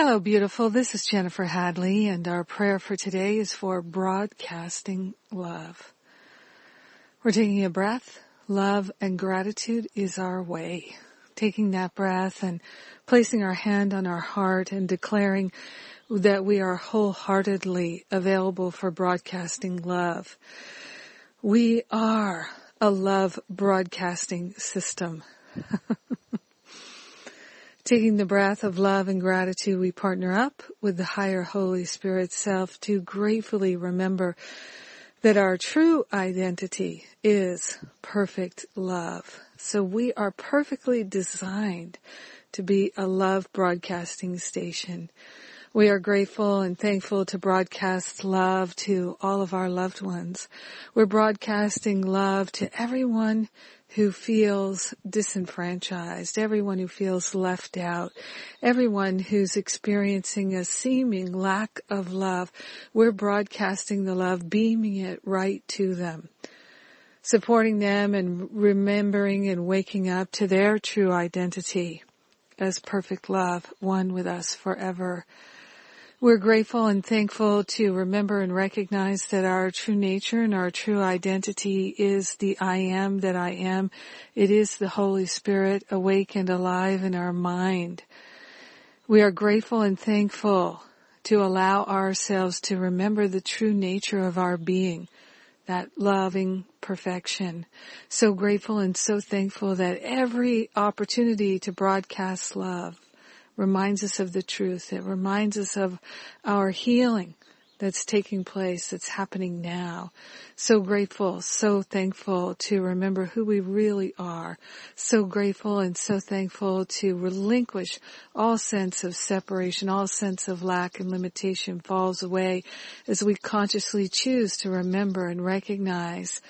Hello, beautiful. This is Jennifer Hadley, and our prayer for today is for broadcasting love. We're taking a breath. Love and gratitude is our way. Taking that breath and placing our hand on our heart and declaring that we are wholeheartedly available for broadcasting love. We are a love broadcasting system. Taking the breath of love and gratitude, we partner up with the higher Holy Spirit self to gratefully remember that our true identity is perfect love. So we are perfectly designed to be a love broadcasting station. We are grateful and thankful to broadcast love to all of our loved ones. We're broadcasting love to everyone who feels disenfranchised, everyone who feels left out, everyone who's experiencing a seeming lack of love. We're broadcasting the love, beaming it right to them, supporting them and remembering and waking up to their true identity as perfect love, one with us forever. We're grateful and thankful to remember and recognize that our true nature and our true identity is the I am that I am. It is the Holy Spirit awake and alive in our mind. We are grateful and thankful to allow ourselves to remember the true nature of our being, that loving perfection. So grateful and so thankful that every opportunity to broadcast love reminds us of the truth. It reminds us of our healing that's taking place, that's happening now. So grateful, so thankful to remember who we really are. So grateful and so thankful to relinquish all sense of separation, all sense of lack and limitation falls away as we consciously choose to remember and recognize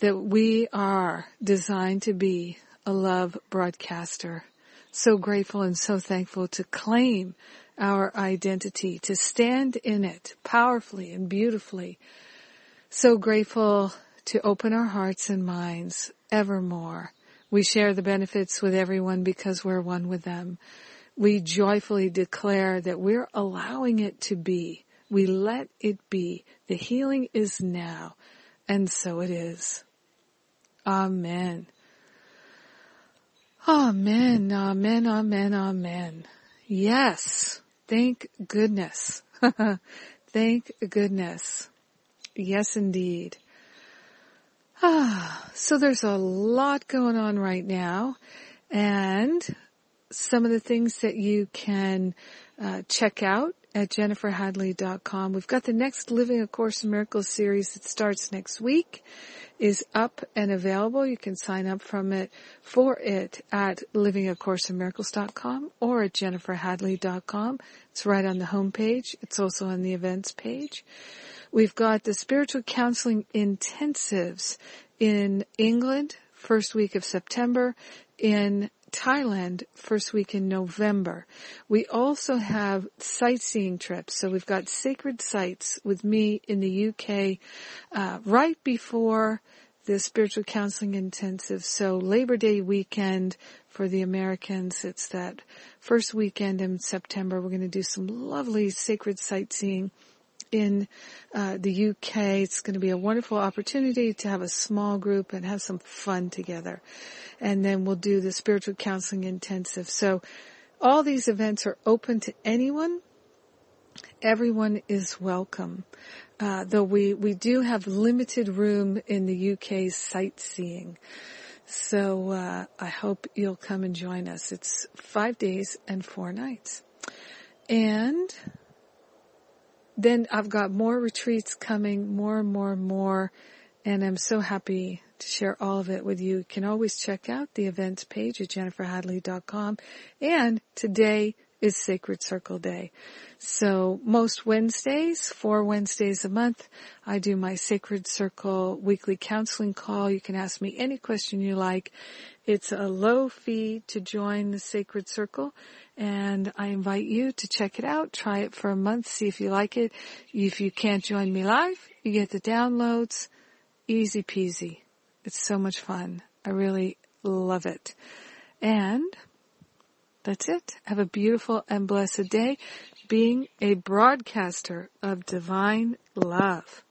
that we are designed to be a love broadcaster so grateful and so thankful to claim our identity, to stand in it powerfully and beautifully. So grateful to open our hearts and minds evermore. We share the benefits with everyone because we're one with them. We joyfully declare that we're allowing it to be. We let it be. The healing is now. And so it is. Amen. Amen, amen, amen, amen. Yes. Thank goodness. Thank goodness. Yes, indeed. Ah, so there's a lot going on right now and some of the things that you can uh, check out at jenniferhadley.com. We've got the next Living A Course in Miracles series that starts next week is up and available. You can sign up from it for it at livingacourseinmiracles.com or at jenniferhadley.com. It's right on the homepage. It's also on the events page. We've got the spiritual counseling intensives in England, first week of September, in Thailand first week in November. We also have sightseeing trips. So we've got sacred sites with me in the UK uh, right before the spiritual counseling intensive. So Labor Day weekend for the Americans, it's that first weekend in September. We're going to do some lovely sacred sightseeing in uh, the UK. It's going to be a wonderful opportunity to have a small group and have some fun together. And then we'll do the spiritual counseling intensive. So all these events are open to anyone. Everyone is welcome. Uh, though we, we do have limited room in the UK sightseeing. So uh, I hope you'll come and join us. It's five days and four nights. And then I've got more retreats coming, more and more and more, and I'm so happy to share all of it with you. You can always check out the events page at jenniferhadley.com. And today is Sacred Circle Day. So most Wednesdays, four Wednesdays a month, I do my Sacred Circle weekly counseling call. You can ask me any question you like. It's a low fee to join the Sacred Circle and I invite you to check it out. Try it for a month, see if you like it. If you can't join me live, you get the downloads. Easy peasy. It's so much fun. I really love it. And That's it. Have a beautiful and blessed day being a broadcaster of divine love.